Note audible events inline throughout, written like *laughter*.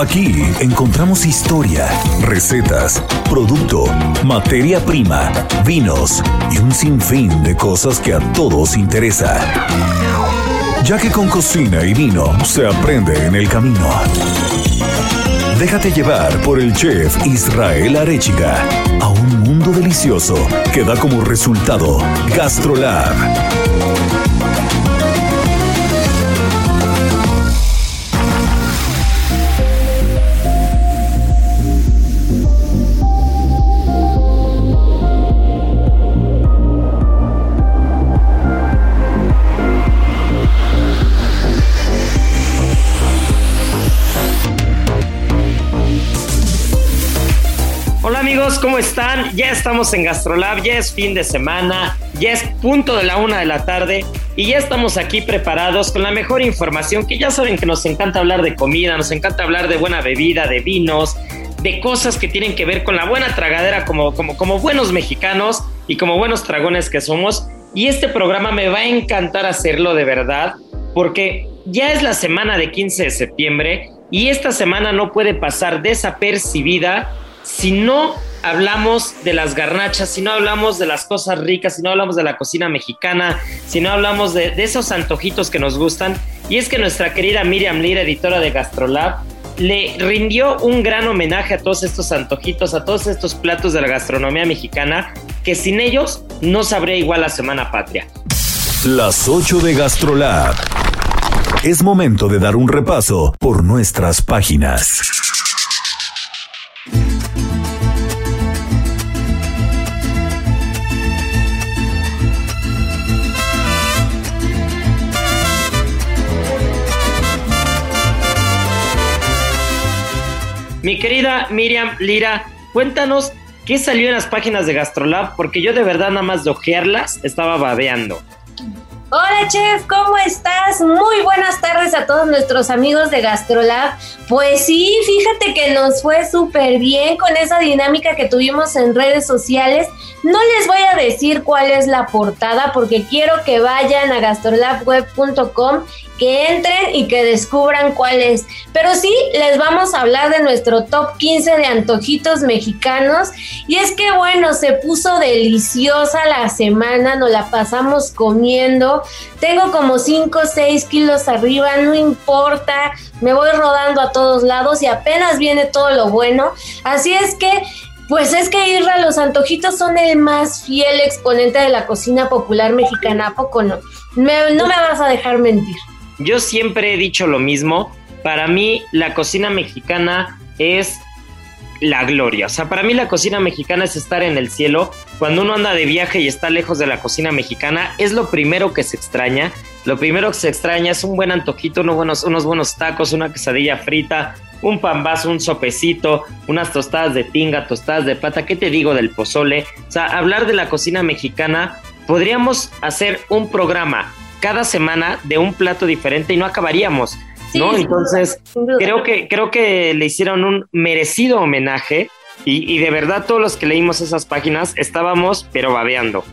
Aquí encontramos historia, recetas, producto, materia prima, vinos y un sinfín de cosas que a todos interesa. Ya que con cocina y vino se aprende en el camino. Déjate llevar por el chef Israel Arechiga a un mundo delicioso que da como resultado GastroLab. Amigos, ¿cómo están? Ya estamos en Gastrolab, ya es fin de semana, ya es punto de la una de la tarde y ya estamos aquí preparados con la mejor información que ya saben que nos encanta hablar de comida, nos encanta hablar de buena bebida, de vinos, de cosas que tienen que ver con la buena tragadera como, como, como buenos mexicanos y como buenos dragones que somos. Y este programa me va a encantar hacerlo de verdad porque ya es la semana de 15 de septiembre y esta semana no puede pasar desapercibida si no hablamos de las garnachas, si no hablamos de las cosas ricas, si no hablamos de la cocina mexicana, si no hablamos de, esos antojitos que nos gustan, y es que nuestra querida Miriam Lira, editora de Gastrolab, le rindió un gran homenaje a todos estos antojitos, a todos estos platos de la gastronomía mexicana, que sin ellos no sabría igual la Semana Patria. Las 8 de GastroLab. Es momento de dar un repaso por nuestras páginas. Mi querida Miriam Lira, cuéntanos qué salió en las páginas de Gastrolab, porque yo de verdad nada más de ojearlas estaba babeando. Hola chef, ¿cómo estás? Muy buenas tardes a todos nuestros amigos de Gastrolab. Pues sí, fíjate que nos fue súper bien con esa dinámica que tuvimos en redes sociales. No les voy a decir cuál es la portada porque quiero que vayan a gastrolabweb.com que entren y que descubran cuál es. Pero sí, les vamos a hablar de nuestro top 15 de antojitos mexicanos. Y es que bueno, se puso deliciosa la semana, nos la pasamos comiendo. Tengo como 5 o 6 kilos arriba, no importa, me voy rodando a todos lados y apenas viene todo lo bueno. Así es que pues es que Irra, los antojitos son el más fiel exponente de la cocina popular mexicana, ¿a poco no? Me, no me vas a dejar mentir. Yo siempre he dicho lo mismo. Para mí, la cocina mexicana es la gloria. O sea, para mí la cocina mexicana es estar en el cielo. Cuando uno anda de viaje y está lejos de la cocina mexicana, es lo primero que se extraña. Lo primero que se extraña es un buen antojito, unos buenos, unos buenos tacos, una quesadilla frita, un pambazo, un sopecito, unas tostadas de tinga, tostadas de plata. ¿Qué te digo del pozole? O sea, hablar de la cocina mexicana, podríamos hacer un programa cada semana de un plato diferente y no acabaríamos. ¿no? Entonces, creo que, creo que le hicieron un merecido homenaje y, y de verdad todos los que leímos esas páginas estábamos pero babeando.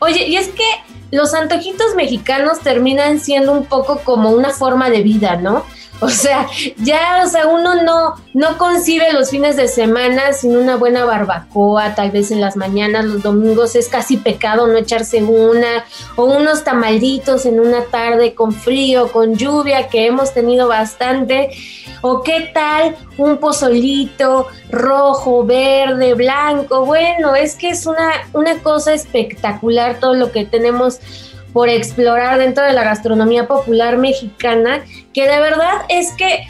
Oye, y es que los antojitos mexicanos terminan siendo un poco como una forma de vida, ¿no? O sea, ya, o sea, uno no, no concibe los fines de semana sin una buena barbacoa, tal vez en las mañanas, los domingos es casi pecado no echarse una, o unos tamalitos en una tarde con frío, con lluvia, que hemos tenido bastante, o qué tal un pozolito rojo, verde, blanco, bueno, es que es una, una cosa espectacular todo lo que tenemos por explorar dentro de la gastronomía popular mexicana, que de verdad es que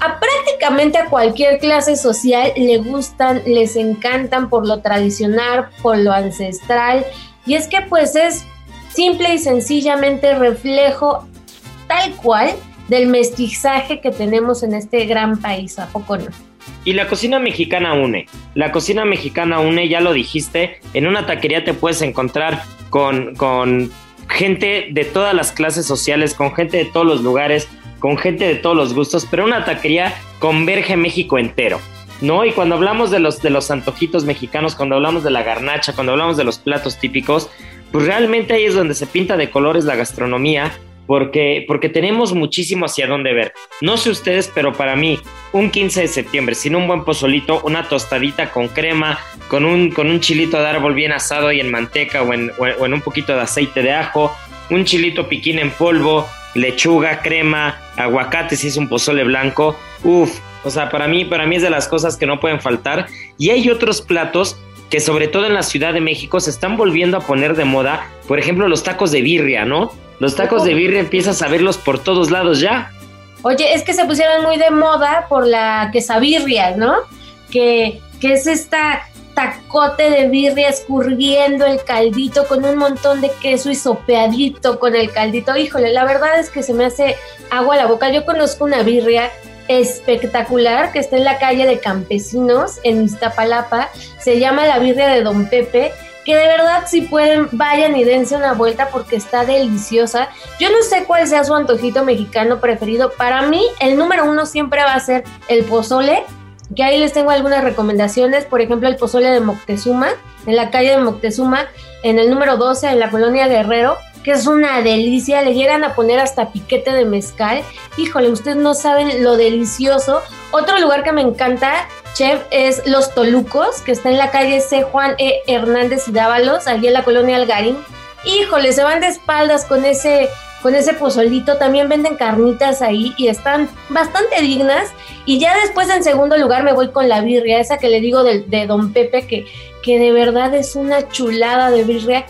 a prácticamente a cualquier clase social le gustan, les encantan por lo tradicional, por lo ancestral, y es que pues es simple y sencillamente reflejo tal cual del mestizaje que tenemos en este gran país, ¿a poco no? Y la cocina mexicana une. La cocina mexicana une, ya lo dijiste, en una taquería te puedes encontrar con, con gente de todas las clases sociales, con gente de todos los lugares, con gente de todos los gustos, pero una taquería converge México entero. ¿no? Y cuando hablamos de los, de los antojitos mexicanos, cuando hablamos de la garnacha, cuando hablamos de los platos típicos, pues realmente ahí es donde se pinta de colores la gastronomía porque, porque tenemos muchísimo hacia dónde ver. No sé ustedes, pero para mí, un 15 de septiembre, sin un buen pozolito, una tostadita con crema, con un, con un chilito de árbol bien asado y en manteca o en, o en un poquito de aceite de ajo, un chilito piquín en polvo, lechuga, crema, aguacate si es un pozole blanco, uff, o sea, para mí, para mí es de las cosas que no pueden faltar. Y hay otros platos que sobre todo en la Ciudad de México se están volviendo a poner de moda, por ejemplo los tacos de birria, ¿no? Los tacos de birria empiezas a verlos por todos lados ya. Oye, es que se pusieron muy de moda por la quesabirria, ¿no? Que, que es esta tacote de birria escurriendo el caldito con un montón de queso y sopeadito con el caldito. Híjole, la verdad es que se me hace agua a la boca. Yo conozco una birria espectacular que está en la calle de Campesinos en Iztapalapa. Se llama la birria de Don Pepe que de verdad si pueden vayan y dense una vuelta porque está deliciosa. Yo no sé cuál sea su antojito mexicano preferido. Para mí el número uno siempre va a ser el pozole, que ahí les tengo algunas recomendaciones. Por ejemplo el pozole de Moctezuma, en la calle de Moctezuma, en el número 12 en la colonia Guerrero que es una delicia, le llegan a poner hasta piquete de mezcal. Híjole, ustedes no saben lo delicioso. Otro lugar que me encanta, chef, es Los Tolucos, que está en la calle C. Juan E. Hernández y Dávalos, allí en la colonia Algarín. Híjole, se van de espaldas con ese con ese pozolito, también venden carnitas ahí y están bastante dignas. Y ya después en segundo lugar me voy con la birria, esa que le digo de, de Don Pepe, que, que de verdad es una chulada de birria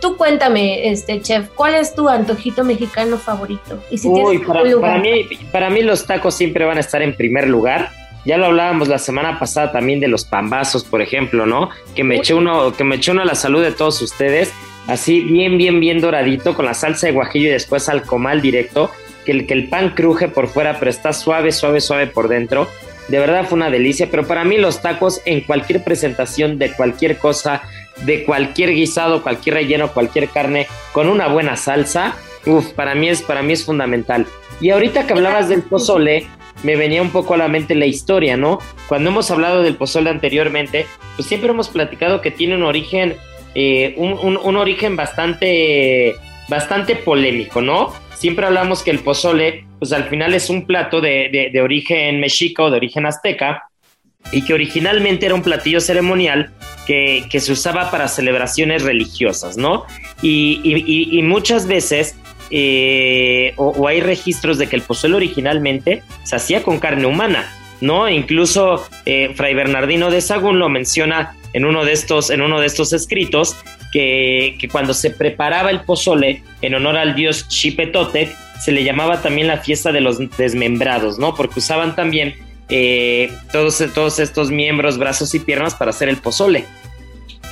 Tú cuéntame, este chef, ¿cuál es tu antojito mexicano favorito? Y si Uy, para, mí, para mí los tacos siempre van a estar en primer lugar. Ya lo hablábamos la semana pasada también de los pambazos, por ejemplo, ¿no? Que me eché uno, que me eché uno a la salud de todos ustedes, así bien, bien, bien doradito, con la salsa de guajillo y después al comal directo, que el, que el pan cruje por fuera, pero está suave, suave, suave por dentro. De verdad fue una delicia, pero para mí los tacos en cualquier presentación de cualquier cosa, de cualquier guisado, cualquier relleno, cualquier carne, con una buena salsa, uff, para mí es, para mí es fundamental. Y ahorita que hablabas del pozole, me venía un poco a la mente la historia, ¿no? Cuando hemos hablado del pozole anteriormente, pues siempre hemos platicado que tiene un origen, eh, un, origen bastante, bastante polémico, ¿no? Siempre hablamos que el pozole, pues al final es un plato de, de origen mexica o de origen azteca, y que originalmente era un platillo ceremonial que, se usaba para celebraciones religiosas, ¿no? Y, muchas veces, eh, o, hay registros de que el pozole originalmente se hacía con carne humana, ¿no? Incluso eh, Fray Bernardino de Sagún lo menciona en uno de estos, en uno de estos escritos, que, que cuando se preparaba el pozole en honor al dios Xipetotec, se le llamaba también la fiesta de los desmembrados, ¿no? Porque usaban también eh, todos, todos estos miembros, brazos y piernas para hacer el pozole.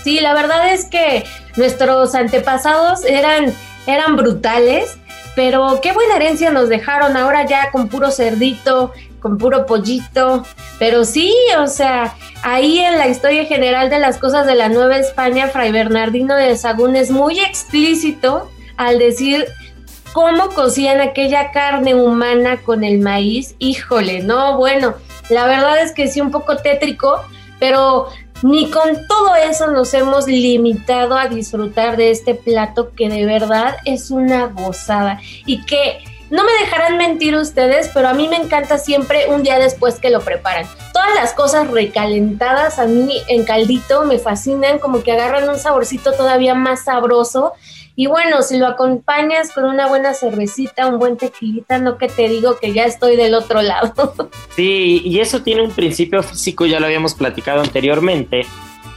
Sí, la verdad es que nuestros antepasados eran, eran brutales, pero qué buena herencia nos dejaron ahora ya con puro cerdito, con puro pollito. Pero sí, o sea, ahí en la historia general de las cosas de la Nueva España, Fray Bernardino de Sagún es muy explícito al decir cómo cocían aquella carne humana con el maíz. Híjole, no, bueno, la verdad es que sí, un poco tétrico, pero ni con todo eso nos hemos limitado a disfrutar de este plato que de verdad es una gozada y que no me dejarán mentir ustedes, pero a mí me encanta siempre un día después que lo preparan. Todas las cosas recalentadas a mí en caldito me fascinan, como que agarran un saborcito todavía más sabroso y bueno, si lo acompañas con una buena cervecita, un buen tequilita, no que te digo que ya estoy del otro lado. *laughs* Sí, y eso tiene un principio físico, ya lo habíamos platicado anteriormente,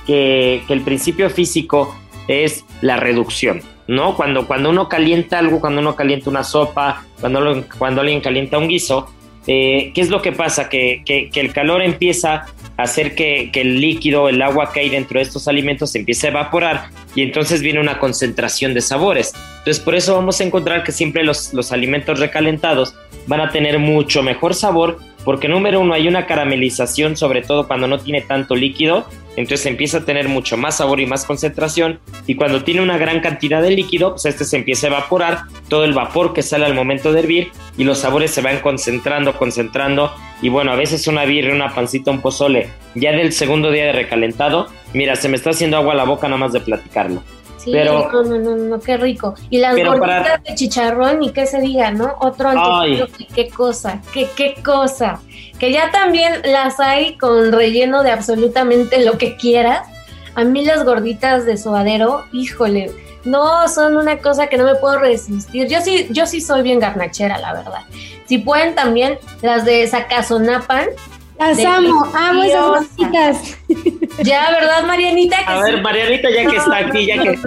que, el principio físico es la reducción, ¿no? Cuando, cuando uno calienta algo, cuando uno calienta una sopa, cuando, cuando alguien calienta un guiso, eh, ¿qué es lo que pasa? Que, el calor empieza a hacer que, el líquido, el agua que hay dentro de estos alimentos se empiece a evaporar y entonces viene una concentración de sabores. Entonces por eso vamos a encontrar que siempre los, alimentos recalentados van a tener mucho mejor sabor porque número uno hay una caramelización, sobre todo cuando no tiene tanto líquido, entonces empieza a tener mucho más sabor y más concentración y cuando tiene una gran cantidad de líquido, pues este se empieza a evaporar, todo el vapor que sale al momento de hervir y los sabores se van concentrando, concentrando y bueno, a veces una birria, una pancita, un pozole, ya del segundo día de recalentado, mira, se me está haciendo agua a la boca nada más de platicarlo. Sí, pero, no, no, no, no, qué rico. Y las gorditas de chicharrón y qué se diga, ¿no? Otro antojito, qué cosa, qué, qué cosa. Que ya también las hay con relleno de absolutamente lo que quieras. A mí las gorditas de suadero, híjole, no son una cosa que no me puedo resistir. Yo sí, yo sí soy bien garnachera, la verdad. Si pueden también las de Sacazonapan, las amo, amo esas gorditas. *laughs* Ya, ¿verdad, Marianita? a ver, Marianita, ya que está aquí, ya que,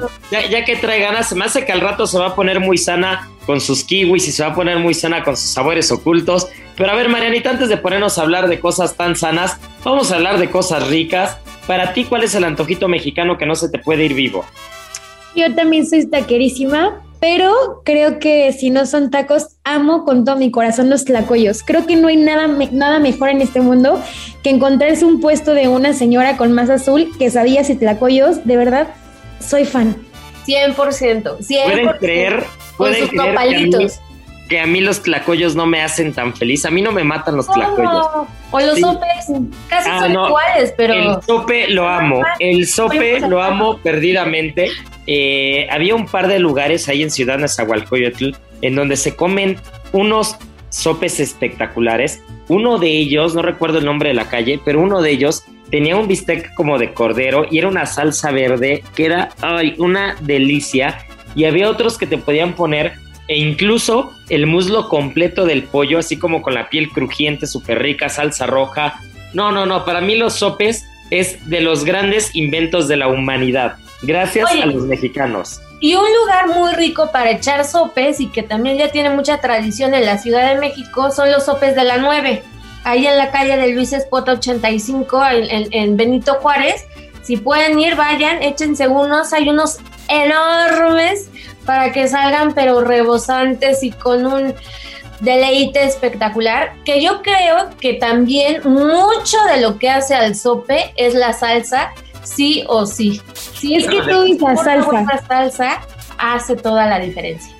ya, que trae ganas, se me hace que al rato se va a poner muy sana con sus kiwis y se va a poner muy sana con sus sabores ocultos. Pero a ver, Marianita, antes de ponernos a hablar de cosas tan sanas, vamos a hablar de cosas ricas. Para ti, ¿cuál es el antojito mexicano que no se te puede ir vivo? Yo también soy taquerísima, pero creo que si no son tacos, amo con todo mi corazón los tlacoyos. Creo que no hay nada, nada mejor en este mundo que encontrarse un puesto de una señora con más azul, quesadillas y tlacoyos. De verdad, soy fan. 100%. 100%. ¿Pueden creer? ¿Pueden creer que a, mí, los tlacoyos no me hacen tan feliz? A mí no me matan los tlacoyos. O los sopes, casi ah, son iguales, pero... El sope lo amo. El sope lo amo perdidamente. Eh, había un par de lugares ahí en Ciudad Nezahualcóyotl en donde se comen unos sopes espectaculares. Uno de ellos, no recuerdo el nombre de la calle, pero uno de ellos tenía un bistec como de cordero y era una salsa verde que era ay, una delicia. Y había otros que te podían poner e incluso el muslo completo del pollo, así como con la piel crujiente, súper rica, salsa roja. No, no, no, para mí los sopes es de los grandes inventos de la humanidad. Gracias a los mexicanos. Y un lugar muy rico para echar sopes y que también ya tiene mucha tradición en la Ciudad de México son los sopes de la 9. Ahí en la calle de Luis Espota 85, en, en Benito Juárez. Si pueden ir, vayan, échense unos. Hay unos enormes para que salgan pero rebosantes y con un deleite espectacular, que yo creo que también mucho de lo que hace al sope es la salsa sí o sí. Sí, es que tú dices salsa. salsa hace toda la diferencia.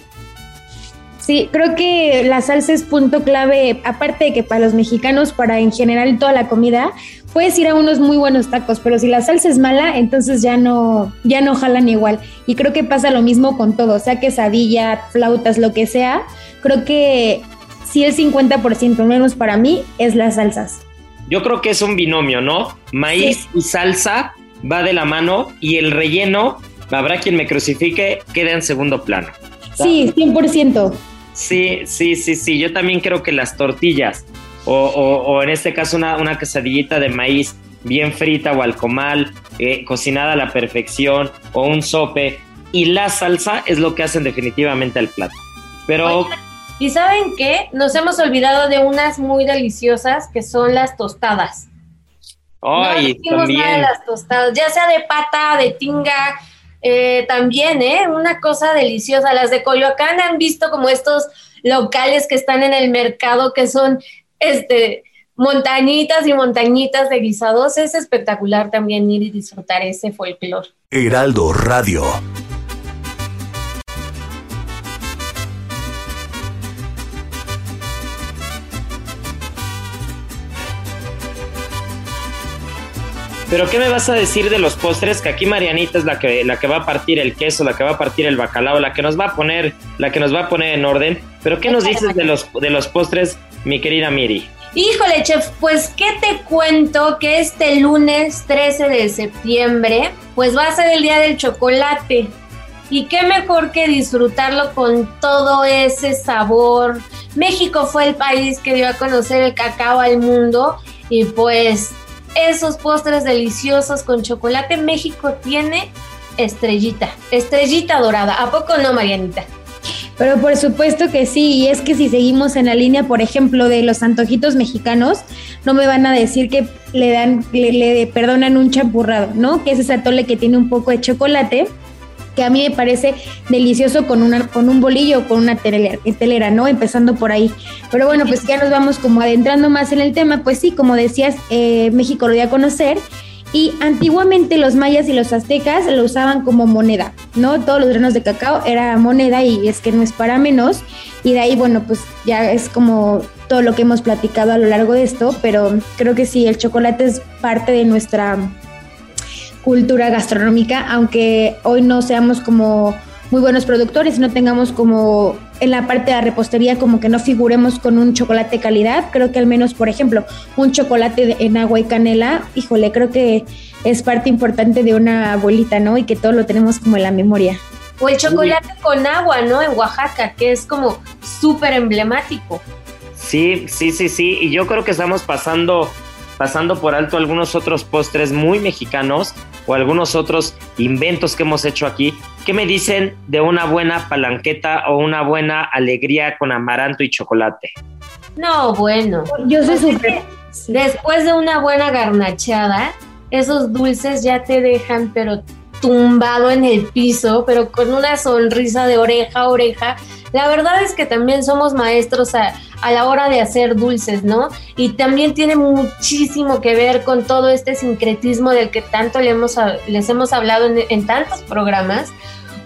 Sí, creo que la salsa es punto clave, aparte de que para los mexicanos, para en general toda la comida, puedes ir a unos muy buenos tacos, pero si la salsa es mala, entonces ya no, ya no jalan igual. Y creo que pasa lo mismo con todo, sea quesadilla, flautas, lo que sea. Creo que sí el 50%, menos para mí, es las salsas. Yo creo que es un binomio, ¿no? Maíz y salsa va de la mano y el relleno, habrá quien me crucifique, queda en segundo plano. Sí, 100%. Sí, sí, sí, sí. Yo también creo que las tortillas, o, en este caso una, una, quesadillita de maíz bien frita o al comal, eh, cocinada a la perfección, o un sope, y la salsa es lo que hacen definitivamente al plato. Pero... ¿Y saben qué? Nos hemos olvidado de unas muy deliciosas que son las tostadas. Ay, también. las tostadas, ya sea de pata, de tinga, eh, también, ¿eh? Una cosa deliciosa. Las de Coyoacán han visto como estos locales que están en el mercado que son, este, montañitas y montañitas de guisados. Es espectacular también ir y disfrutar ese folclore. Heraldo Radio. Pero ¿qué me vas a decir de los postres? Que aquí Marianita es la que, la que va a partir el queso, la que va a partir el bacalao, la que nos va a poner, la que nos va a poner en orden. Pero ¿qué nos dices de los, de los postres, mi querida Miri? Híjole, chef, pues qué te cuento que este lunes 13 de septiembre, pues va a ser el día del chocolate. Y qué mejor que disfrutarlo con todo ese sabor. México fue el país que dio a conocer el cacao al mundo y pues esos postres deliciosos con chocolate, México tiene estrellita, estrellita dorada. ¿A poco no, Marianita? Pero por supuesto que sí, y es que si seguimos en la línea, por ejemplo, de los antojitos mexicanos, no me van a decir que le dan, le, perdonan un champurrado, ¿no? Que es ese atole que tiene un poco de chocolate que a mí me parece delicioso con, una, con un bolillo o con una telera, telera, ¿no? Empezando por ahí. Pero bueno, pues ya nos vamos como adentrando más en el tema, pues sí, como decías, eh, México lo dio a conocer y antiguamente los mayas y los aztecas lo usaban como moneda, ¿no? Todos los granos de cacao era moneda y es que no es para menos. Y de ahí, bueno, pues ya es como todo lo que hemos platicado a lo largo de esto, pero creo que sí, el chocolate es parte de nuestra cultura gastronómica, aunque hoy no seamos como muy buenos productores no tengamos como en la parte de la repostería como que no figuremos con un chocolate de calidad, creo que al menos, por ejemplo, un chocolate en agua y canela, híjole, creo que es parte importante de una abuelita, ¿no? Y que todo lo tenemos como en la memoria. O el chocolate con agua, ¿no? En Oaxaca, que es como súper emblemático. Sí, sí, sí, sí. Y yo creo que estamos pasando, pasando por alto algunos otros postres muy mexicanos o algunos otros inventos que hemos hecho aquí. ¿Qué me dicen de una buena palanqueta o una buena alegría con amaranto y chocolate? No, bueno. Yo sé súper. Después de una buena garnachada, esos dulces ya te dejan, pero tumbado en el piso, pero con una sonrisa de oreja a oreja. La verdad es que también somos maestros a, la hora de hacer dulces, ¿no? Y también tiene muchísimo que ver con todo este sincretismo del que tanto le hemos, les hemos hablado en, tantos programas,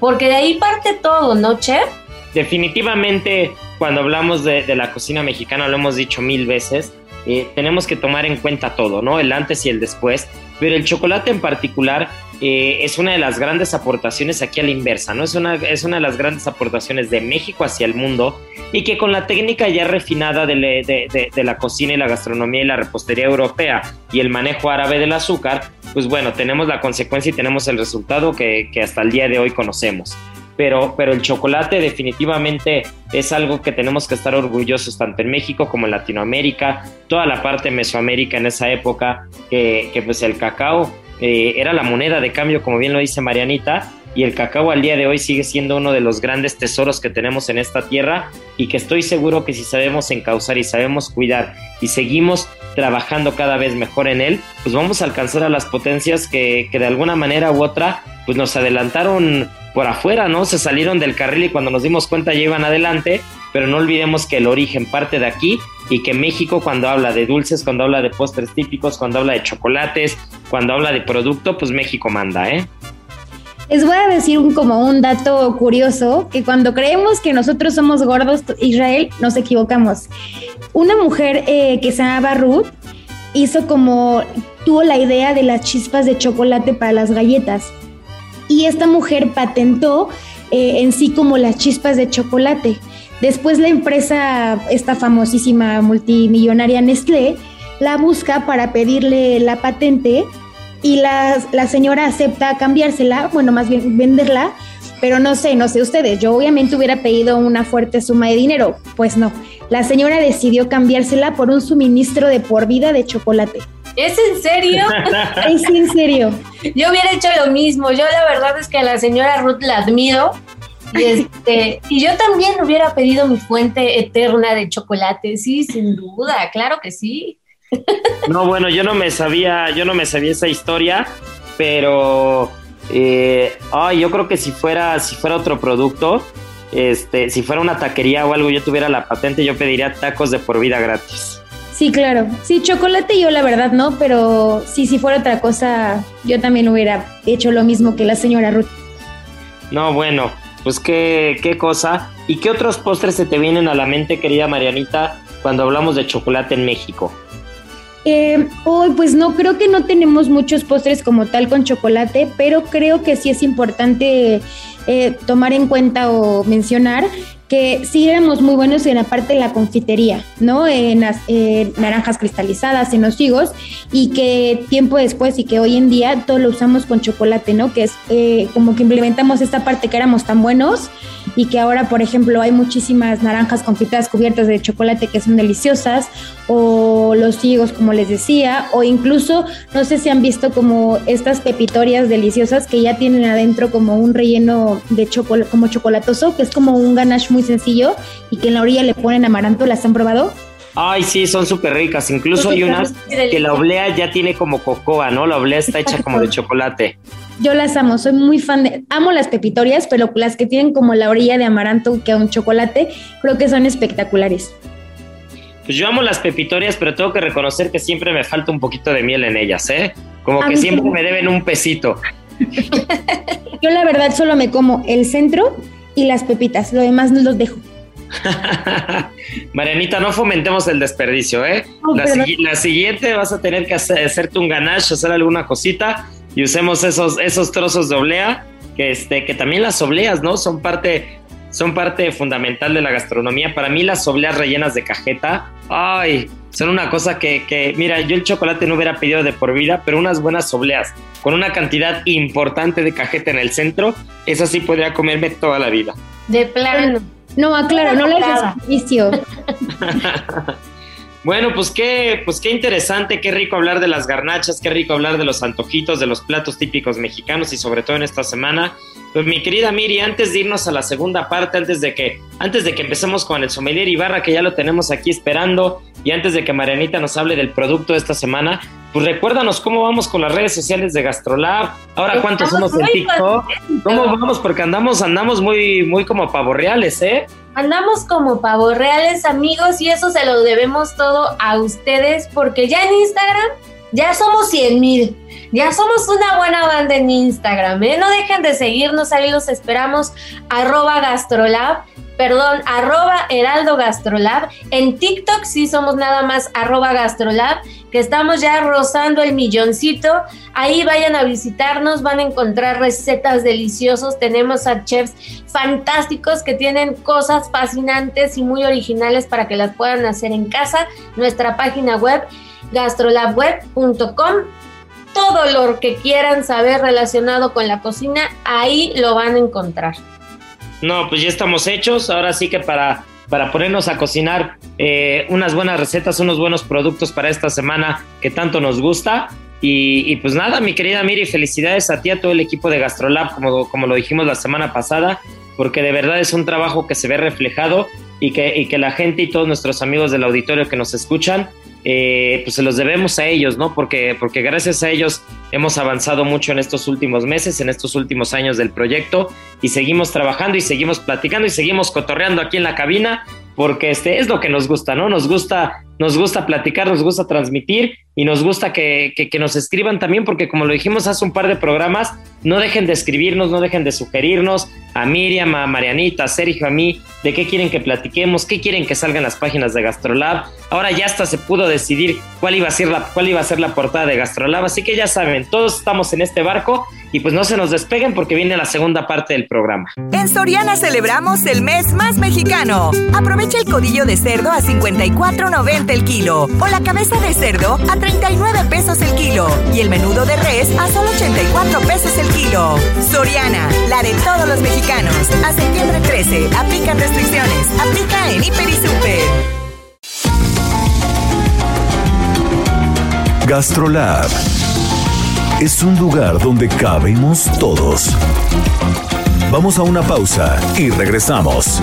porque de ahí parte todo, ¿no, Chef? Definitivamente, cuando hablamos de, la cocina mexicana, lo hemos dicho mil veces, eh, tenemos que tomar en cuenta todo, ¿no? El antes y el después, pero el chocolate en particular eh, es una de las grandes aportaciones aquí a la inversa, ¿no? Es una, es una de las grandes aportaciones de México hacia el mundo y que con la técnica ya refinada de, la cocina y la gastronomía y la repostería europea y el manejo árabe del azúcar, pues bueno, tenemos la consecuencia y tenemos el resultado que, hasta el día de hoy conocemos. Pero, pero, el chocolate definitivamente es algo que tenemos que estar orgullosos tanto en México como en Latinoamérica, toda la parte de Mesoamérica en esa época, que, que pues el cacao eh, era la moneda de cambio, como bien lo dice Marianita, y el cacao al día de hoy sigue siendo uno de los grandes tesoros que tenemos en esta tierra y que estoy seguro que si sabemos encauzar y sabemos cuidar y seguimos trabajando cada vez mejor en él, pues vamos a alcanzar a las potencias que, que de alguna manera u otra pues nos adelantaron por afuera, ¿no? Se salieron del carril y cuando nos dimos cuenta ya iban adelante, pero no olvidemos que el origen parte de aquí y que México cuando habla de dulces, cuando habla de postres típicos, cuando habla de chocolates, cuando habla de producto, pues México manda, ¿eh? Les voy a decir un, como un dato curioso, que cuando creemos que nosotros somos gordos, Israel, nos equivocamos. Una mujer eh, que se llamaba Ruth hizo como, tuvo la idea de las chispas de chocolate para las galletas. Y esta mujer patentó eh, en sí como las chispas de chocolate. Después la empresa, esta famosísima multimillonaria Nestlé, la busca para pedirle la patente y la, la señora acepta cambiársela, bueno, más bien venderla, pero no sé, no sé ustedes, yo obviamente hubiera pedido una fuerte suma de dinero, pues no, la señora decidió cambiársela por un suministro de por vida de chocolate. ¿Es en serio? *laughs* es en serio. Yo hubiera hecho lo mismo, yo la verdad es que a la señora Ruth la admiro, y, este, y yo también hubiera pedido mi fuente eterna de chocolate, sí, sin duda, claro que sí. No, bueno, yo no me sabía, yo no me sabía esa historia, pero eh, yo creo que si fuera, si fuera otro producto, este, si fuera una taquería o algo, yo tuviera la patente, yo pediría tacos de por vida gratis. Sí, claro. Sí, chocolate yo la verdad no, pero sí, si fuera otra cosa, yo también hubiera hecho lo mismo que la señora Ruth. No, bueno, pues qué, qué cosa. ¿Y qué otros postres se te vienen a la mente, querida Marianita, cuando hablamos de chocolate en México? Eh, hoy, pues no, creo que no tenemos muchos postres como tal con chocolate, pero creo que sí es importante eh, tomar en cuenta o mencionar que sí éramos muy buenos en la parte de la confitería, ¿no? En las naranjas cristalizadas, en los higos, y que tiempo después y que hoy en día todo lo usamos con chocolate, ¿no? Que es eh, como que implementamos esta parte que éramos tan buenos y que ahora, por ejemplo, hay muchísimas naranjas confitadas cubiertas de chocolate que son deliciosas, o los higos, como les decía, o incluso, no sé si han visto como estas pepitorias deliciosas que ya tienen adentro como un relleno de chocolate, como chocolatoso, que es como un ganache muy sencillo y que en la orilla le ponen amaranto, ¿las han probado? Ay, sí, son súper ricas. Incluso hay unas que la oblea ya tiene como cocoa, ¿no? La oblea está hecha como de chocolate. Yo las amo, soy muy fan de, amo las pepitorias, pero las que tienen como la orilla de amaranto que un chocolate, creo que son espectaculares. Pues yo amo las pepitorias, pero tengo que reconocer que siempre me falta un poquito de miel en ellas, ¿eh? Como que siempre me deben un pesito. *laughs* yo la verdad solo me como el centro y las pepitas, lo demás no los dejo. *laughs* Marianita, no fomentemos el desperdicio, ¿eh? la, siguiente vas a tener que hacerte un ganache, hacer alguna cosita y usemos esos, esos trozos de oblea, que, este, que también las obleas, ¿no? Son parte, son parte fundamental de la gastronomía. Para mí las obleas rellenas de cajeta, ay, son una cosa que, que, mira, yo el chocolate no hubiera pedido de por vida, pero unas buenas obleas con una cantidad importante de cajeta en el centro, eso sí podría comerme toda la vida. De plano. No, aclaro, no les desperdicio. *laughs* Bueno, pues qué, pues qué interesante, qué rico hablar de las garnachas, qué rico hablar de los antojitos, de los platos típicos mexicanos y sobre todo en esta semana. Pues mi querida Miri, antes de irnos a la segunda parte, antes de que, antes de que empecemos con el sommelier Ibarra, que ya lo tenemos aquí esperando, y antes de que Marianita nos hable del producto de esta semana, pues recuérdanos cómo vamos con las redes sociales de Gastrolab, ahora cuántos somos en TikTok, cómo vamos, porque andamos, andamos muy, muy como pavorreales, ¿eh? Andamos como pavos reales amigos y eso se lo debemos todo a ustedes porque ya en Instagram ya somos 100 mil. Ya somos una buena banda en Instagram, ¿eh? No dejen de seguirnos, ahí los esperamos, arroba gastrolab, perdón, arroba heraldo gastrolab. En TikTok sí somos nada más arroba gastrolab, que estamos ya rozando el milloncito. Ahí vayan a visitarnos, van a encontrar recetas deliciosos. Tenemos a chefs fantásticos que tienen cosas fascinantes y muy originales para que las puedan hacer en casa. Nuestra página web gastrolabweb.com todo lo que quieran saber relacionado con la cocina, ahí lo van a encontrar. No, pues ya estamos hechos. Ahora sí que para, para ponernos a cocinar eh, unas buenas recetas, unos buenos productos para esta semana que tanto nos gusta. Y, pues nada, mi querida Miri, felicidades a ti, a todo el equipo de Gastrolab, como, como lo dijimos la semana pasada, porque de verdad es un trabajo que se ve reflejado y que, y que la gente y todos nuestros amigos del auditorio que nos escuchan eh, pues se los debemos a ellos, ¿no? Porque, porque gracias a ellos hemos avanzado mucho en estos últimos meses, en estos últimos años del proyecto y seguimos trabajando y seguimos platicando y seguimos cotorreando aquí en la cabina porque este es lo que nos gusta, ¿no? Nos gusta, nos gusta platicar, nos gusta transmitir y nos gusta que, nos escriban también, porque como lo dijimos hace un par de programas, no dejen de escribirnos, no dejen de sugerirnos a Miriam, a Marianita, a Sergio, a mí, de qué quieren que platiquemos, qué quieren que salgan las páginas de Gastrolab. Ahora ya hasta se pudo decidir cuál iba a ser la, cuál iba a ser la portada de Gastrolab, así que ya saben, todos estamos en este barco y pues no se nos despeguen porque viene la segunda parte del programa. En Soriana celebramos el mes más mexicano. Aprovecha el codillo de cerdo a 54.90 el kilo o la cabeza de cerdo a 39 pesos el kilo y el menudo de res a solo 84 pesos el kilo. Soriana, la de todos los mexicanos. A septiembre 13, aplican restricciones. Aplica en Hiper y Super. Gastrolab es un lugar donde cabemos todos. Vamos a una pausa y regresamos.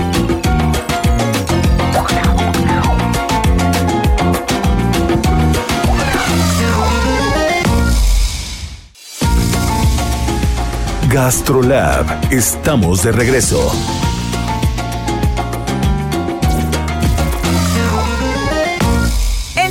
Gastrolab, estamos de regreso.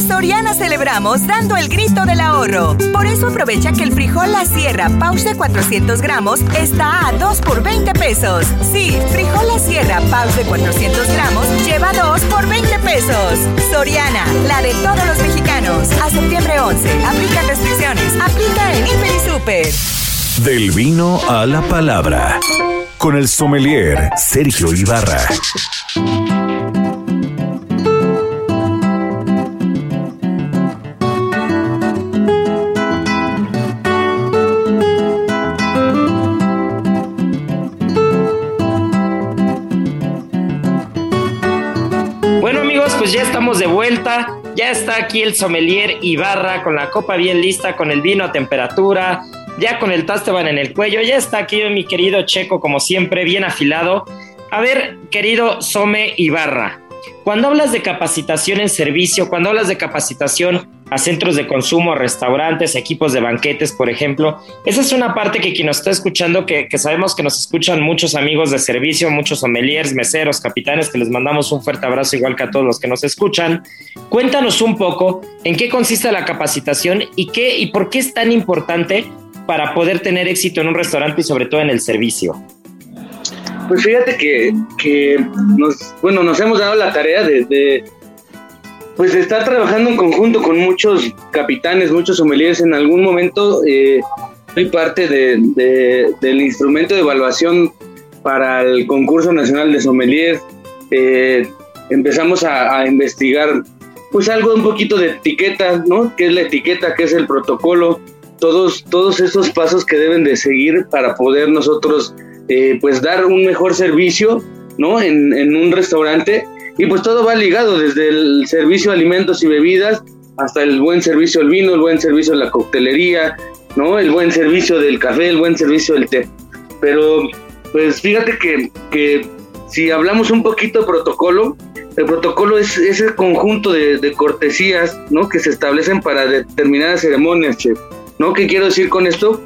Soriana celebramos dando el grito del ahorro. Por eso aprovecha que el frijol La Sierra Pause 400 gramos está a 2 por 20 pesos. Sí, frijol La Sierra Pause 400 gramos lleva 2 por 20 pesos. Soriana, la de todos los mexicanos. A septiembre 11, aplica restricciones. Aplica en Hiper y Super. Del vino a la palabra. Con el sommelier Sergio Ibarra. pues ya estamos de vuelta. Ya está aquí el sommelier Ibarra con la copa bien lista, con el vino a temperatura, ya con el Tasteban en el cuello. Ya está aquí mi querido Checo, como siempre, bien afilado. A ver, querido Some Ibarra, cuando hablas de capacitación en servicio, cuando hablas de capacitación a centros de consumo, restaurantes, equipos de banquetes, por ejemplo. Esa es una parte que quien nos está escuchando, que, sabemos que nos escuchan muchos amigos de servicio, muchos sommeliers, meseros, capitanes, que les mandamos un fuerte abrazo igual que a todos los que nos escuchan. Cuéntanos un poco en qué consiste la capacitación y qué y por qué es tan importante para poder tener éxito en un restaurante y sobre todo en el servicio. Pues fíjate que, nos, bueno, nos hemos dado la tarea de pues está trabajando en conjunto con muchos capitanes, muchos sommeliers. En algún momento eh, soy parte del instrumento de evaluación para el concurso nacional de sommeliers. Eh, empezamos a, investigar pues algo un poquito de etiqueta, ¿no? ¿Qué es la etiqueta? ¿Qué es el protocolo? Todos, todos esos pasos que deben de seguir para poder nosotros eh, pues dar un mejor servicio, ¿no? En, en un restaurante y pues todo va ligado, desde el servicio de alimentos y bebidas hasta el buen servicio del vino, el buen servicio de la coctelería, ¿no? El buen servicio del café, el buen servicio del té. Pero pues fíjate que, que si hablamos un poquito de protocolo, el protocolo es ese conjunto de, cortesías, ¿no? Que se establecen para determinadas ceremonias, chef. ¿No? ¿Qué quiero decir con esto?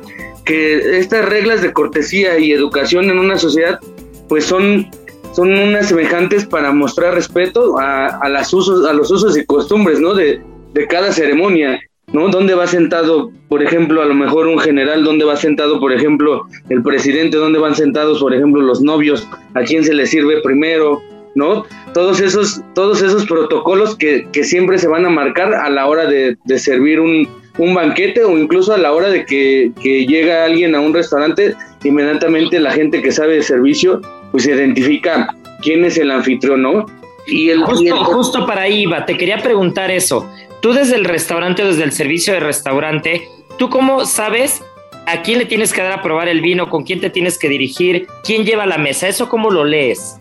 Que estas reglas de cortesía y educación en una sociedad, pues son son unas semejantes para mostrar respeto a, las usos, a los usos y costumbres, ¿no? De, de cada ceremonia, ¿no? ¿Dónde va sentado, por ejemplo, a lo mejor un general? ¿Dónde va sentado, por ejemplo, el presidente? ¿Dónde van sentados, por ejemplo, los novios? ¿A quién se les sirve primero? ¿No? Todos esos, todos esos protocolos que, que siempre se van a marcar a la hora de, de servir un, un, banquete o incluso a la hora de que, que llega alguien a un restaurante, inmediatamente la gente que sabe de servicio pues identifica quién es el anfitrión, ¿no? Y el, justo, justo para ahí iba, te quería preguntar eso. Tú desde el restaurante, desde el servicio de restaurante, ¿tú cómo sabes a quién le tienes que dar a probar el vino, con quién te tienes que dirigir, quién lleva la mesa? ¿Eso cómo lo lees?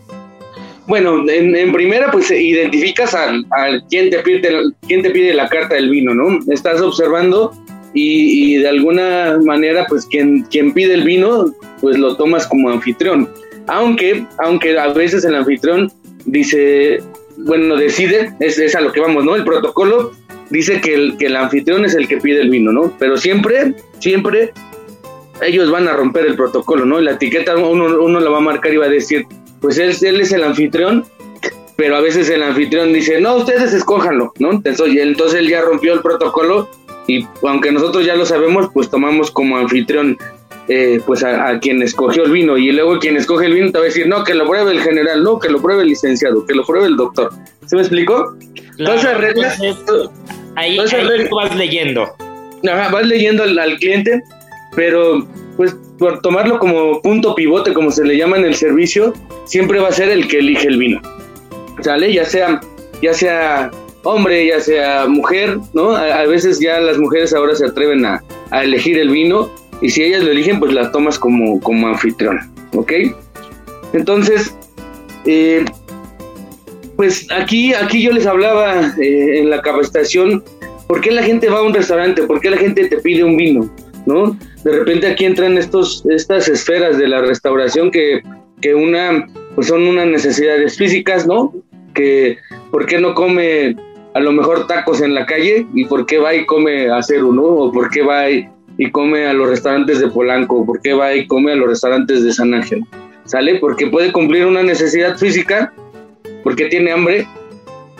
Bueno, en, primera, pues identificas al, quién, te pide, quién te pide la carta del vino, ¿no? Estás observando y, de alguna manera, pues quien, quien pide el vino, pues lo tomas como anfitrión. Aunque, aunque a veces el anfitrión dice, bueno, decide, es, a lo que vamos, ¿no? El protocolo dice que el, que el anfitrión es el que pide el vino, ¿no? Pero siempre, siempre ellos van a romper el protocolo, ¿no? La etiqueta uno, uno la va a marcar y va a decir, pues él, él es el anfitrión, pero a veces el anfitrión dice, no, ustedes escójanlo, ¿no? Entonces, entonces él ya rompió el protocolo y aunque nosotros ya lo sabemos, pues tomamos como anfitrión eh, pues a, quien escogió el vino y luego quien escoge el vino te va a decir, no, que lo pruebe el general, no, que lo pruebe el licenciado, que lo pruebe el doctor. ¿Se me explicó? entonces, ahí, vas leyendo. Ajá, vas leyendo al, cliente, pero pues por tomarlo como punto pivote, como se le llama en el servicio, siempre va a ser el que elige el vino. ¿Sale? Ya sea, ya sea hombre, ya sea mujer, ¿no? A, veces ya las mujeres ahora se atreven a, a elegir el vino y si ellas lo eligen, pues las tomas como, como anfitrión, ¿ok? Entonces, eh, pues aquí, aquí yo les hablaba eh, en la capacitación, ¿por qué la gente va a un restaurante? ¿Por qué la gente te pide un vino? ¿No? De repente aquí entran estos, estas esferas de la restauración que, que una, pues son unas necesidades físicas, ¿no? Que, ¿por qué no come a lo mejor tacos en la calle? ¿Y por qué va y come acero, ¿no? ¿O por qué va y y come a los restaurantes de Polanco? ¿Por qué va y come a los restaurantes de San Ángel? ¿Sale? Porque puede cumplir una necesidad física, porque tiene hambre,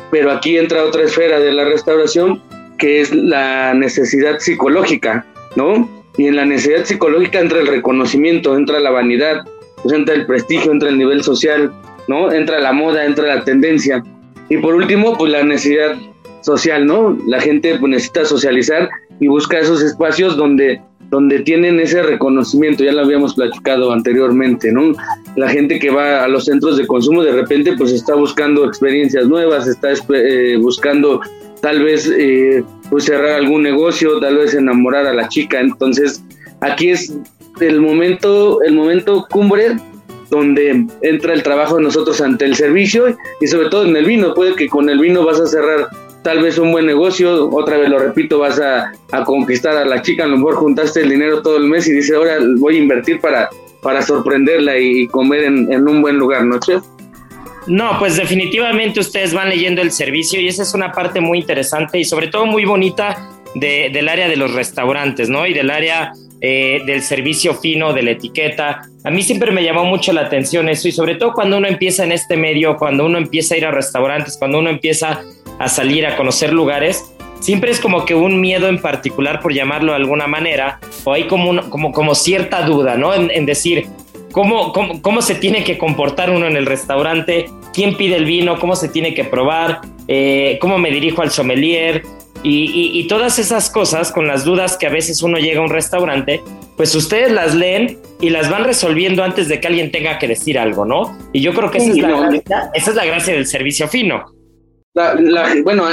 pero aquí entra otra esfera de la restauración, que es la necesidad psicológica, ¿no? Y en la necesidad psicológica entra el reconocimiento, entra la vanidad, pues entra el prestigio, entra el nivel social, ¿no? Entra la moda, entra la tendencia. Y por último, pues la necesidad social, ¿no? La gente pues, necesita socializar y busca esos espacios donde, donde tienen ese reconocimiento, ya lo habíamos platicado anteriormente, ¿no? La gente que va a los centros de consumo de repente pues está buscando experiencias nuevas, está eh, buscando tal vez eh, pues cerrar algún negocio, tal vez enamorar a la chica, entonces aquí es el momento, el momento cumbre donde entra el trabajo de nosotros ante el servicio y sobre todo en el vino, puede que con el vino vas a cerrar tal vez un buen negocio, otra vez lo repito, vas a, conquistar a la chica, a lo mejor juntaste el dinero todo el mes y dices, ahora voy a invertir para, para sorprenderla y, comer en, un buen lugar, ¿no, chef? No, pues definitivamente ustedes van leyendo el servicio y esa es una parte muy interesante y sobre todo muy bonita del área de los restaurantes, ¿no? Y del área eh, del servicio fino, de la etiqueta. A mí siempre me llamó mucho la atención eso y sobre todo cuando uno empieza en este medio, cuando uno empieza a ir a restaurantes, cuando uno empieza a salir a conocer lugares, siempre es como que un miedo en particular, por llamarlo de alguna manera, o hay como, como, como cierta duda, ¿no? En, decir, ¿cómo, cómo, se tiene que comportar uno en el restaurante? ¿Quién pide el vino? ¿Cómo se tiene que probar? Eh, ¿Cómo me dirijo al sommelier? Y, y, todas esas cosas, con las dudas que a veces uno llega a un restaurante, pues ustedes las leen y las van resolviendo antes de que alguien tenga que decir algo, ¿no? Y yo creo que esa, es, la esa es la gracia del servicio fino bueno,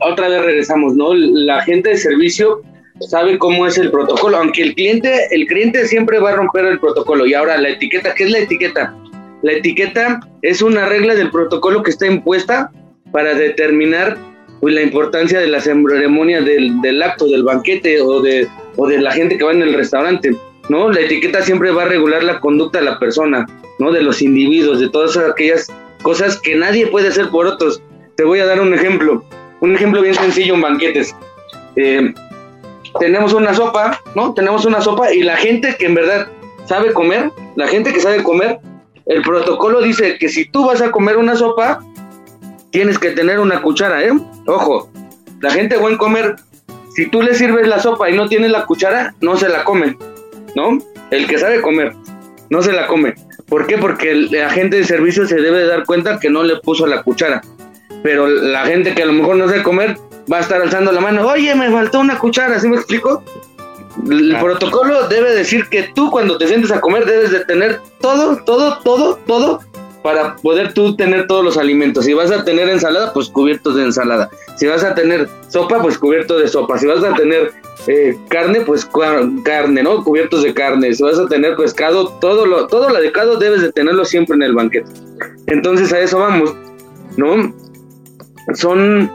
otra vez regresamos, ¿no? La gente de servicio sabe cómo es el protocolo, aunque el cliente, el cliente siempre va a romper el protocolo. Y ahora la etiqueta, ¿qué es la etiqueta? La etiqueta es una regla del protocolo que está impuesta para determinar pues, la importancia de la ceremonia del, del, acto, del banquete o de, o de la gente que va en el restaurante, ¿no? La etiqueta siempre va a regular la conducta de la persona, ¿no? De los individuos, de todas aquellas cosas que nadie puede hacer por otros. Te voy a dar un ejemplo, un ejemplo bien sencillo en banquetes. Eh, tenemos una sopa, ¿no? Tenemos una sopa y la gente que en verdad sabe comer, la gente que sabe comer, el protocolo dice que si tú vas a comer una sopa, tienes que tener una cuchara, ¿eh? Ojo, la gente buen comer, si tú le sirves la sopa y no tiene la cuchara, no se la come, ¿no? El que sabe comer, no se la come. ¿Por qué? Porque el agente de servicio se debe dar cuenta que no le puso la cuchara pero la gente que a lo mejor no sabe comer va a estar alzando la mano, oye, me faltó una cuchara, ¿sí me explico? El protocolo debe decir que tú cuando te sientes a comer debes de tener todo, todo, todo, todo para poder tú tener todos los alimentos. Si vas a tener ensalada, pues cubiertos de ensalada. Si vas a tener sopa, pues cubierto de sopa. Si vas a tener eh, carne, pues carne, ¿no? Cubiertos de carne. Si vas a tener pescado, todo lo, todo lo adecuado debes de tenerlo siempre en el banquete. Entonces a eso vamos, ¿no? son,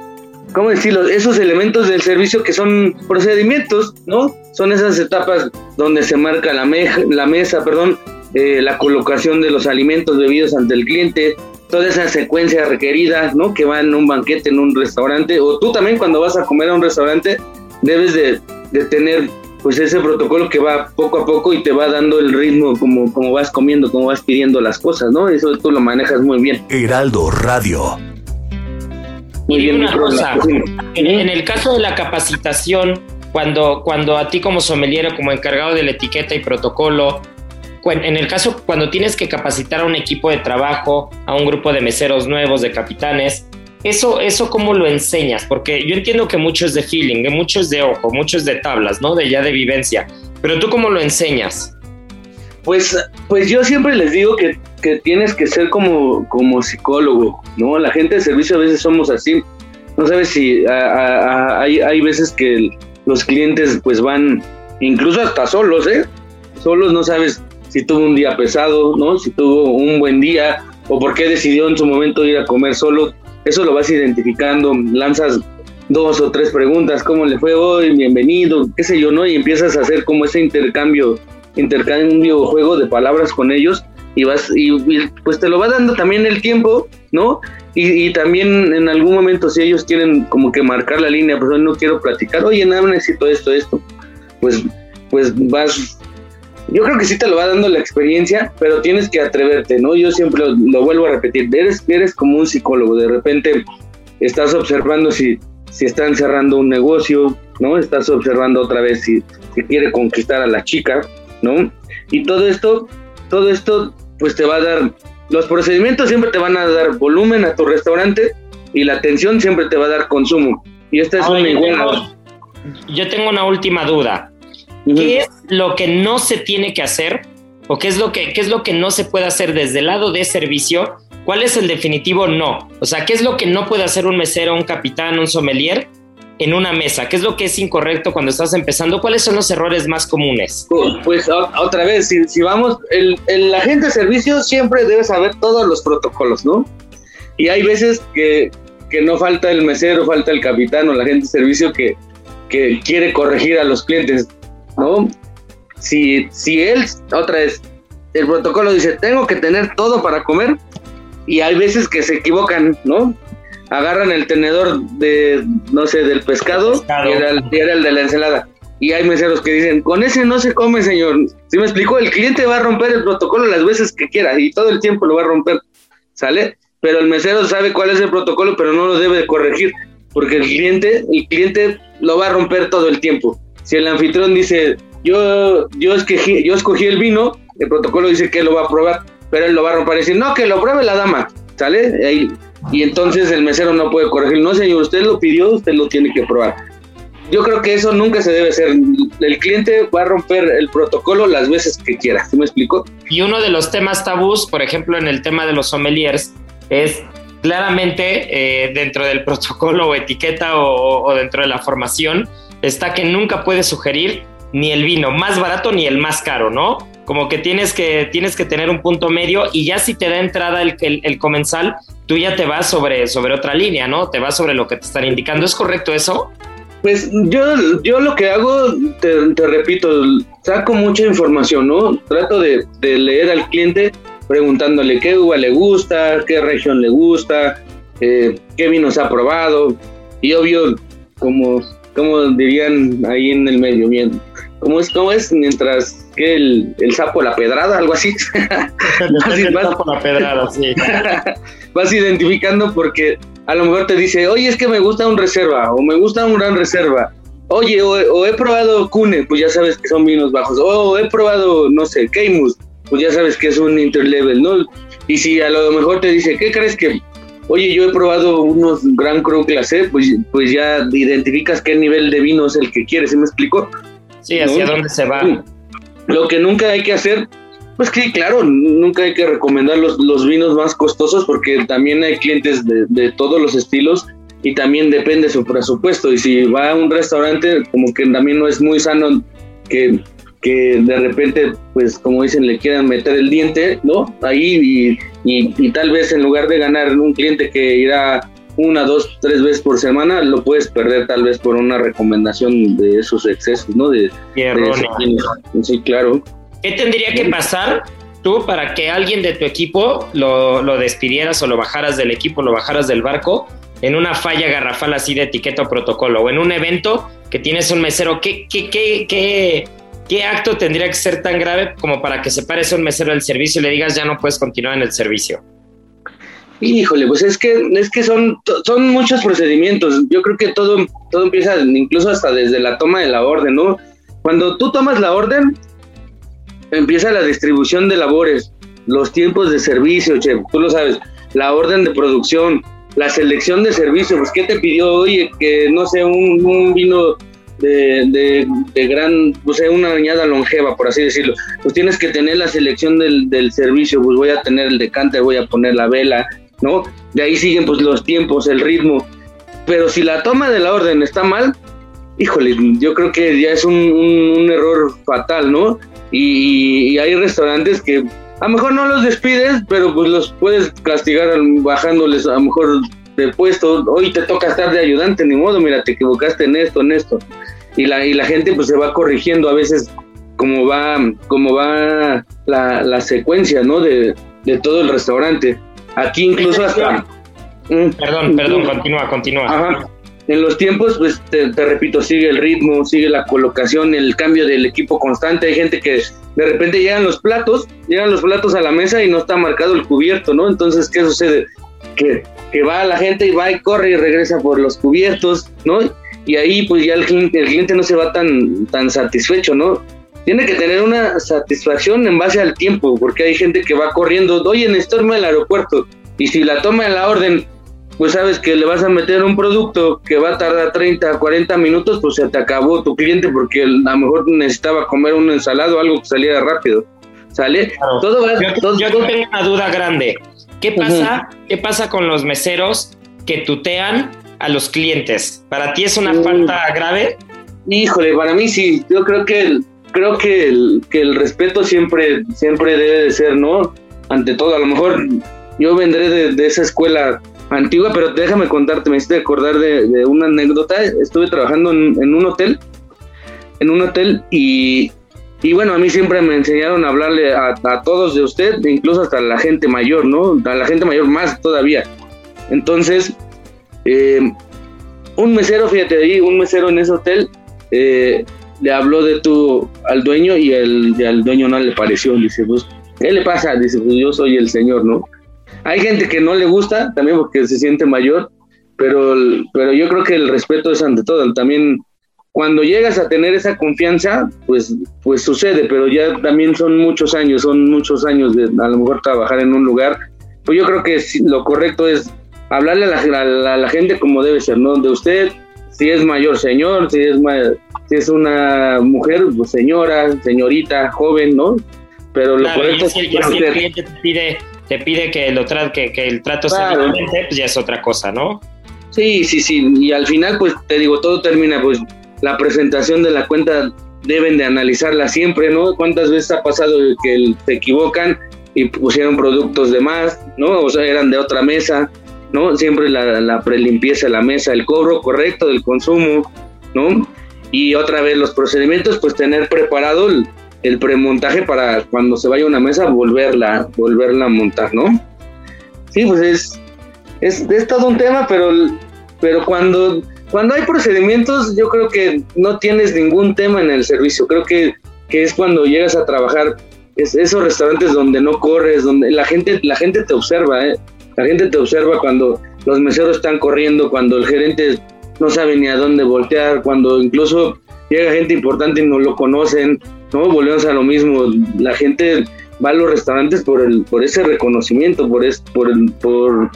¿cómo decirlo? Esos elementos del servicio que son procedimientos, ¿no? Son esas etapas donde se marca la, la mesa, perdón, eh, la colocación de los alimentos bebidos ante el cliente, toda esa secuencia requerida, ¿no? Que va en un banquete, en un restaurante, o tú también cuando vas a comer a un restaurante, debes de, de tener pues ese protocolo que va poco a poco y te va dando el ritmo como, como vas comiendo, como vas pidiendo las cosas, ¿no? Eso tú lo manejas muy bien. Heraldo Radio y una cosa, en, el caso de la capacitación, cuando, cuando a ti como sommelier como encargado de la etiqueta y protocolo, en el caso cuando tienes que capacitar a un equipo de trabajo, a un grupo de meseros nuevos, de capitanes, eso, eso cómo lo enseñas, porque yo entiendo que mucho es de feeling, que mucho es de ojo, mucho es de tablas, ¿no? De ya de vivencia, pero tú cómo lo enseñas. Pues, pues yo siempre les digo que, tienes que ser como, como psicólogo, ¿no? La gente de servicio a veces somos así. No sabes si hay, hay veces que los clientes pues van incluso hasta solos, ¿eh? Solos no sabes si tuvo un día pesado, ¿no? Si tuvo un buen día o por qué decidió en su momento ir a comer solo. Eso lo vas identificando, lanzas dos o tres preguntas, ¿cómo le fue hoy? Bienvenido, qué sé yo, ¿no? Y empiezas a hacer como ese intercambio intercambio juego de palabras con ellos y vas y, pues te lo va dando también el tiempo, ¿no? Y, también en algún momento si ellos quieren como que marcar la línea, pues no quiero platicar, oye, nada, necesito esto, esto, pues, pues vas, yo creo que sí te lo va dando la experiencia, pero tienes que atreverte, ¿no? Yo siempre lo, vuelvo a repetir, eres, eres como un psicólogo, de repente estás observando si, si están cerrando un negocio, ¿no? Estás observando otra vez si, si quiere conquistar a la chica, ¿no? Y todo esto, todo esto, pues te va a dar, los procedimientos siempre te van a dar volumen a tu restaurante y la atención siempre te va a dar consumo. Y esta es una igual. Yo tengo una última duda. ¿Qué es lo que no se tiene que hacer? ¿O qué es, lo que, qué es lo que no se puede hacer desde el lado de servicio? ¿Cuál es el definitivo no? O sea, ¿qué es lo que no puede hacer un mesero, un capitán, un sommelier en una mesa? ¿Qué es lo que es incorrecto cuando estás empezando? ¿Cuáles son los errores más comunes? Pues otra vez, si, vamos, el, el, agente de servicio siempre debe saber todos los protocolos, ¿no? Y hay veces que, que no falta el mesero, falta el capitán o la agente de servicio que, que quiere corregir a los clientes, ¿no? Si, si él, otra vez, el protocolo dice, tengo que tener todo para comer, y hay veces que se equivocan, ¿no? Agarran el tenedor de, no sé, del pescado, Y, era el, el de la ensalada. Y hay meseros que dicen, con ese no se come, señor. Si me explicó, el cliente va a romper el protocolo las veces que quiera y todo el tiempo lo va a romper, ¿sale? Pero el mesero sabe cuál es el protocolo, pero no lo debe corregir, porque el cliente, el cliente lo va a romper todo el tiempo. Si el anfitrión dice, yo, yo, escogí, yo escogí el vino, el protocolo dice que lo va a probar, pero él lo va a romper y decir, no, que lo pruebe la dama, ¿sale? y entonces el mesero no puede corregir, no señor, usted lo pidió, usted lo tiene que probar. Yo creo que eso nunca se debe hacer. El cliente va a romper el protocolo las veces que quiera. ¿Sí me explico? Y uno de los temas tabús, por ejemplo, en el tema de los sommeliers, es claramente eh, dentro del *laughs* protocolo o etiqueta o, dentro de la formación, está que nunca puedes sugerir ni el vino más barato ni el más caro, ¿no? Como que tienes que, tienes que tener un punto medio y ya si te da entrada el, el, comensal, tú ya te vas sobre, sobre otra línea, ¿no? Te vas sobre lo que te están indicando. ¿Es correcto eso? Pues yo, yo lo que hago, te, repito, saco mucha información, ¿no? Trato de, leer al cliente preguntándole qué uva le gusta, qué región le gusta, eh, qué vinos ha probado. Y obvio, como, como dirían ahí en el medio, bien, ¿cómo es? ¿Cómo es? Mientras que el, el sapo la pedrada, algo así. *laughs* *laughs* el sapo la pedrada, sí. *laughs* vas identificando porque a lo mejor te dice, oye, es que me gusta un reserva o me gusta un gran reserva. Oye, o, he probado Cune, pues ya sabes que son vinos bajos. O he probado, no sé, Keimus, pues ya sabes que es un interlevel, ¿no? Y si a lo mejor te dice, ¿qué crees que? Oye, yo he probado unos Gran Cru Clase, pues, pues ya identificas qué nivel de vino es el que quieres, ¿se me explico? Sí, hacia dónde se va. Lo que nunca hay que hacer pues que claro, nunca hay que recomendar los, los vinos más costosos porque también hay clientes de, de, todos los estilos y también depende su presupuesto. Y si va a un restaurante, como que también no es muy sano que, que de repente, pues como dicen, le quieran meter el diente, ¿no? Ahí y, y, tal vez en lugar de ganar un cliente que irá una, dos, tres veces por semana, lo puedes perder tal vez por una recomendación de esos excesos, ¿no? De, de sí, claro. ¿Qué tendría que pasar tú para que alguien de tu equipo lo, lo, despidieras o lo bajaras del equipo, lo bajaras del barco en una falla garrafal así de etiqueta o protocolo o en un evento que tienes un mesero? ¿Qué, qué, qué, qué, qué acto tendría que ser tan grave como para que se pare un mesero del servicio y le digas ya no puedes continuar en el servicio? Híjole, pues es que es que son, son muchos procedimientos. Yo creo que todo, todo empieza incluso hasta desde la toma de la orden, ¿no? Cuando tú tomas la orden, empieza la distribución de labores, los tiempos de servicio, che, tú lo sabes, la orden de producción, la selección de servicio, pues ¿qué te pidió? Oye, que no sé, un, vino de, de, gran, o sea, una añada longeva, por así decirlo. Pues tienes que tener la selección del, del servicio, pues voy a tener el decante, voy a poner la vela, ¿no? De ahí siguen pues los tiempos, el ritmo. Pero si la toma de la orden está mal, híjole, yo creo que ya es un, un error fatal, ¿no? Y, hay restaurantes que a lo mejor no los despides, pero pues los puedes castigar bajándoles a lo mejor de puesto. Hoy te toca estar de ayudante, ni modo, mira, te equivocaste en esto, en esto. Y la, y la gente pues se va corrigiendo a veces como va, como va la, la secuencia, ¿no? De, de todo el restaurante. Aquí incluso hasta... Perdón, perdón, continúa, continúa. Ajá en los tiempos, pues te, repito, sigue el ritmo, sigue la colocación, el cambio del equipo constante. Hay gente que de repente llegan los platos, llegan los platos a la mesa y no está marcado el cubierto, ¿no? Entonces, ¿qué sucede? Que, que va la gente y va y corre y regresa por los cubiertos, ¿no? Y ahí pues ya el cliente, el cliente no se va tan, tan satisfecho, ¿no? Tiene que tener una satisfacción en base al tiempo, porque hay gente que va corriendo, oye, en al aeropuerto, y si la toma en la orden pues sabes que le vas a meter un producto que va a tardar 30, 40 minutos, pues se te acabó tu cliente porque a lo mejor necesitaba comer un ensalado o algo que saliera rápido. ¿Sale? Todo yo, tengo una duda grande. ¿Qué pasa, ¿Qué pasa con los meseros que tutean a los clientes? ¿Para ti es una falta grave? Híjole, para mí sí. Yo creo que el, creo que el, que el respeto siempre, siempre debe de ser, ¿no? Ante todo, a lo mejor yo vendré de, de esa escuela antigua, pero déjame contarte, me hiciste acordar de, una anécdota. Estuve trabajando en, un hotel, en un hotel y, Y bueno, a mí siempre me enseñaron a hablarle a, todos de usted, incluso hasta a la gente mayor, ¿no? A la gente mayor más todavía. Entonces, eh, un mesero, fíjate ahí, un mesero en ese hotel, eh, le habló de tú al dueño y, el, al dueño no le pareció. Dice, pues, ¿qué le pasa? Dice, pues yo soy el señor, ¿no? Hay gente que no le gusta, también porque se siente mayor, pero, pero yo creo que el respeto es ante todo. También cuando llegas a tener esa confianza, pues, pues sucede, pero ya también son muchos años, son muchos años de a lo mejor trabajar en un lugar. Pues yo creo que lo correcto es hablarle a la, la gente como debe ser, ¿no? De usted, si es mayor señor, si es, si es una mujer, pues señora, señorita, joven, ¿no? Pero lo correcto es que el, cliente te pide, te pide que, lo que, que el trato sea diferente, pues ya es otra cosa, ¿no? Sí, sí, sí. Y al final, pues te digo, todo termina, pues la presentación de la cuenta deben de analizarla siempre, ¿no? ¿Cuántas veces ha pasado que se equivocan y pusieron productos de más, ¿no? O sea, eran de otra mesa, ¿no? Siempre la, la prelimpieza de la mesa, el cobro correcto del consumo, ¿no? Y otra vez los procedimientos, pues tener preparado el, premontaje para cuando se vaya a una mesa volverla, volverla a montar, ¿no? Sí, pues es, es, es todo un tema, pero, pero cuando, cuando hay procedimientos, yo creo que no tienes ningún tema en el servicio. Creo que, que es cuando llegas a trabajar, es esos restaurantes donde no corres, donde la gente, la gente te observa, ¿eh? La gente te observa cuando los meseros están corriendo, cuando el gerente no sabe ni a dónde voltear, cuando incluso llega gente importante y no lo conocen, ¿no? Volvemos a lo mismo, la gente va a los restaurantes por el por ese reconocimiento, por es, por por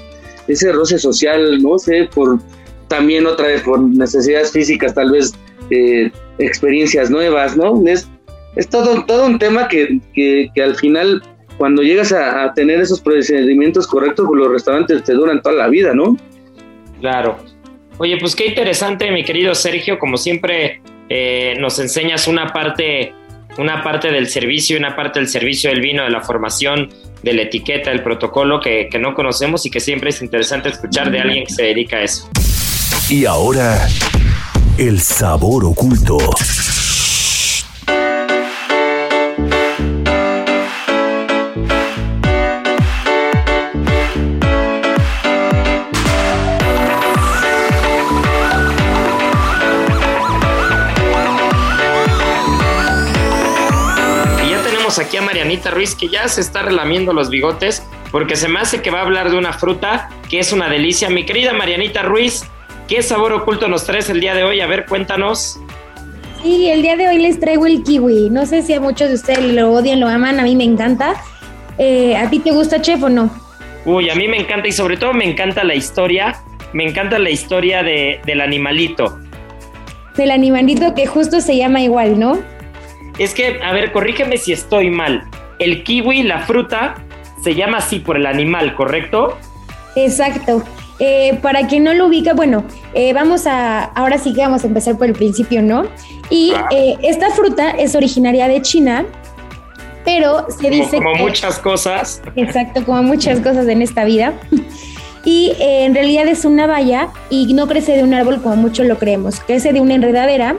ese roce social, no sé, por también otra vez por necesidades físicas, tal vez eh, experiencias nuevas, ¿no? Es, todo, un tema que al final cuando llegas a, tener esos procedimientos correctos, pues los restaurantes te duran toda la vida, ¿no? Claro. Oye, pues qué interesante, mi querido Sergio, como siempre eh, nos enseñas una parte, una parte del servicio, una parte del servicio del vino, de la formación, de la etiqueta, del protocolo que, que no conocemos y que siempre es interesante escuchar de alguien que se dedica a eso. Y ahora, el sabor oculto. Aquí a Marianita Ruiz que ya se está relamiendo los bigotes porque se me hace que va a hablar de una fruta que es una delicia. Mi querida Marianita Ruiz, ¿qué sabor oculto nos traes el día de hoy? A ver, cuéntanos. Sí, el día de hoy les traigo el kiwi. No sé si a muchos de ustedes lo odian, lo aman, a mí me encanta. Eh, ¿A ti te gusta, chef, o no? Uy, a mí me encanta y sobre todo me encanta la historia. Me encanta la historia de, del animalito. Del animalito que justo se llama igual, ¿no? Es que, a ver, corrígeme si estoy mal. El kiwi, la fruta, se llama así por el animal, ¿correcto? Exacto. Eh, para quien no lo ubica, bueno, eh, vamos a, ahora sí que vamos a empezar por el principio, ¿no? Y ah. eh, esta fruta es originaria de China, pero se dice como muchas cosas. Exacto, como muchas cosas en esta vida. *laughs* Y en realidad es una valla y no crece de un árbol como muchos lo creemos, crece de una enredadera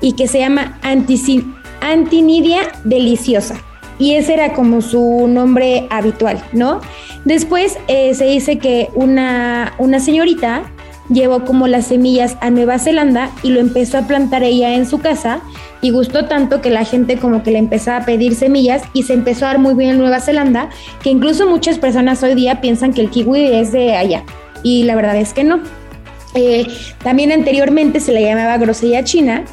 y que se llama anticin Antinidia deliciosa. Y ese era como su nombre habitual, ¿no? Después eh, se dice que una, una señorita llevó como las semillas a Nueva Zelanda y lo empezó a plantar ella en su casa y gustó tanto que la gente como que le empezó a pedir semillas y se empezó a dar muy bien en Nueva Zelanda, que incluso muchas personas hoy día piensan que el kiwi es de allá y la verdad es que no. Eh, también anteriormente se le llamaba grosella china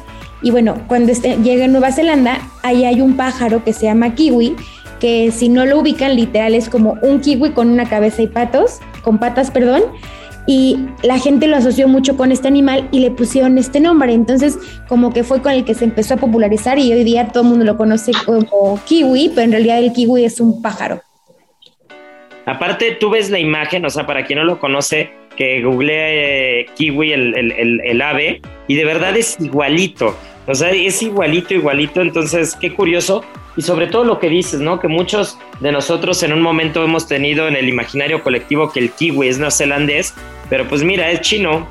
y bueno, cuando este, llega a Nueva Zelanda, ahí hay un pájaro que se llama kiwi, que si no lo ubican, literal es como un kiwi con una cabeza y patos, con patas, perdón. Y la gente lo asoció mucho con este animal y le pusieron este nombre. Entonces, como que fue con el que se empezó a popularizar y hoy día todo el mundo lo conoce como kiwi, pero en realidad el kiwi es un pájaro. Aparte, tú ves la imagen, o sea, para quien no lo conoce, que googleé eh, kiwi, el, ave, y de verdad es igualito. O sea, es igualito, igualito. Entonces, qué curioso. Y sobre todo lo que dices, ¿no? Que muchos de nosotros en un momento hemos tenido en el imaginario colectivo que el kiwi es neozelandés, pero pues mira, es chino.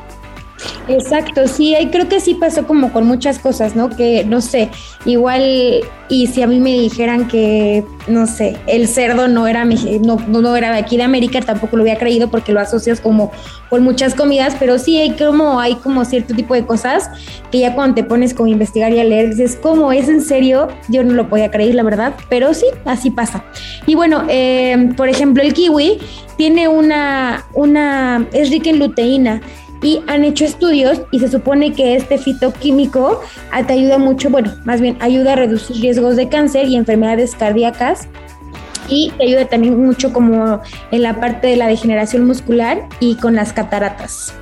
Exacto, sí, creo que sí pasó como con muchas cosas, ¿no? Que no sé, igual y si a mí me dijeran que no sé, el cerdo no era no, no era de aquí de América, tampoco lo había creído porque lo asocias como con muchas comidas, pero sí hay como hay como cierto tipo de cosas que ya cuando te pones como a investigar y a leer dices, ¿cómo es en serio? Yo no lo podía creer, la verdad, pero sí, así pasa. Y bueno, eh, por ejemplo, el kiwi tiene una una es rica en luteína y han hecho estudios y se supone que este fitoquímico te ayuda mucho, bueno, más bien ayuda a reducir riesgos de cáncer y enfermedades cardíacas y te ayuda también mucho como en la parte de la degeneración muscular y con las cataratas.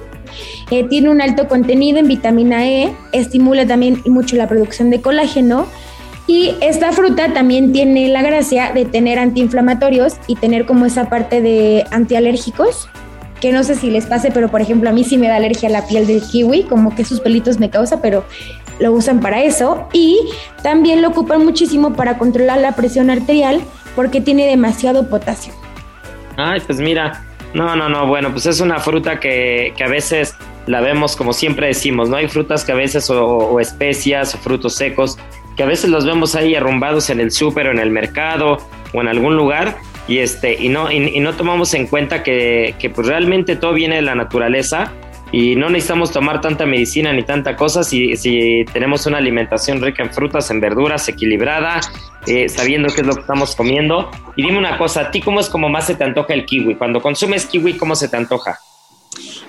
Eh, tiene un alto contenido en vitamina E, estimula también mucho la producción de colágeno y esta fruta también tiene la gracia de tener antiinflamatorios y tener como esa parte de antialérgicos que no sé si les pase, pero por ejemplo a mí sí me da alergia a la piel del kiwi, como que sus pelitos me causa, pero lo usan para eso y también lo ocupan muchísimo para controlar la presión arterial porque tiene demasiado potasio. Ay, pues mira, no, no, no, bueno, pues es una fruta que, que a veces la vemos como siempre decimos, ¿no? Hay frutas que a veces o, especias o frutos secos que a veces los vemos ahí arrumbados en el súper o en el mercado o en algún lugar y este y no y, no tomamos en cuenta que, que, pues realmente todo viene de la naturaleza y no necesitamos tomar tanta medicina ni tanta cosa si, si tenemos una alimentación rica en frutas, en verduras, equilibrada, eh, sabiendo qué es lo que estamos comiendo. Y dime una cosa, ¿a ti cómo es como más se te antoja el kiwi? Cuando consumes kiwi, ¿cómo se te antoja?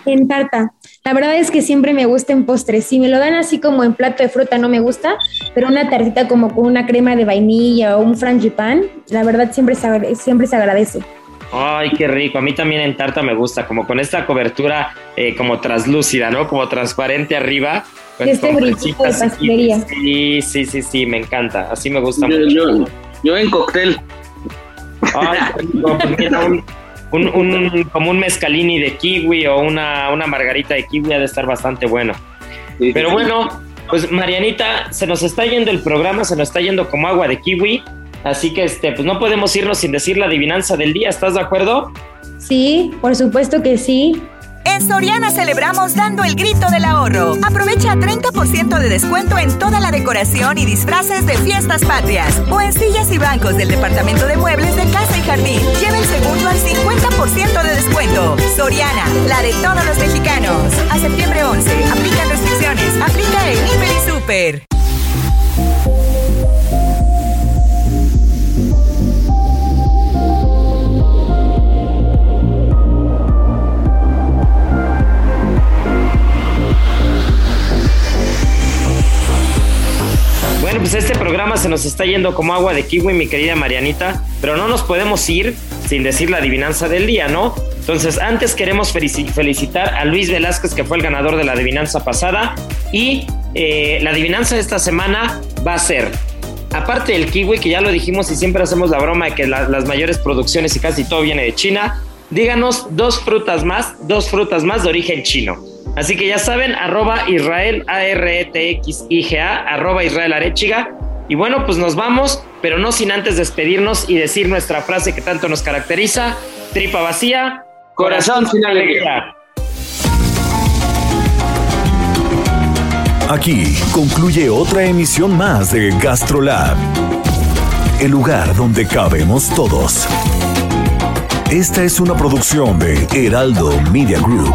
En tarta. La verdad es que siempre me gusta en postres. Si me lo dan así como en plato de fruta no me gusta, pero una tartita como con una crema de vainilla o un frangipán, la verdad siempre se, siempre se agradece. Ay, qué rico. A mí también en tarta me gusta, como con esta cobertura eh, como translúcida, ¿no? Como transparente arriba. Pues, este brillito de pastelería. Sí, sí, sí, sí, me encanta. Así me gusta yo, mucho. Yo, en cóctel. Ay, no, pues un, un, como un mezcalini de kiwi o una, una margarita de kiwi ha de estar bastante bueno. Pero bueno, pues Marianita, se nos está yendo el programa, se nos está yendo como agua de kiwi. Así que este, pues no podemos irnos sin decir la adivinanza del día, ¿estás de acuerdo? Sí, por supuesto que sí. En Soriana celebramos dando el grito del ahorro. Aprovecha 30% de descuento en toda la decoración y disfraces de fiestas patrias. O en sillas y bancos del departamento de muebles de casa y jardín. Lleva el segundo al 50% de descuento. Soriana, la de todos los mexicanos. A septiembre 11. Aplican restricciones. Aplica el Hiper y Super. Bueno, pues este programa se nos está yendo como agua de kiwi, mi querida Marianita, pero no nos podemos ir sin decir la adivinanza del día, ¿no? Entonces, antes queremos felicitar a Luis Velázquez, que fue el ganador de la adivinanza pasada, y eh, la adivinanza de esta semana va a ser, aparte del kiwi, que ya lo dijimos y siempre hacemos la broma de que las mayores producciones y casi todo viene de China, díganos dos frutas más, dos frutas más de origen chino. Así que ya saben, arroba Israel A-R-E-T-X-I-G-A, arroba Israel Arechiga. Y bueno, pues nos vamos, pero no sin antes despedirnos y decir nuestra frase que tanto nos caracteriza: tripa vacía, corazón sin alegría. Aquí concluye otra emisión más de GastroLab, el lugar donde cabemos todos. Esta es una producción de Heraldo Media Group.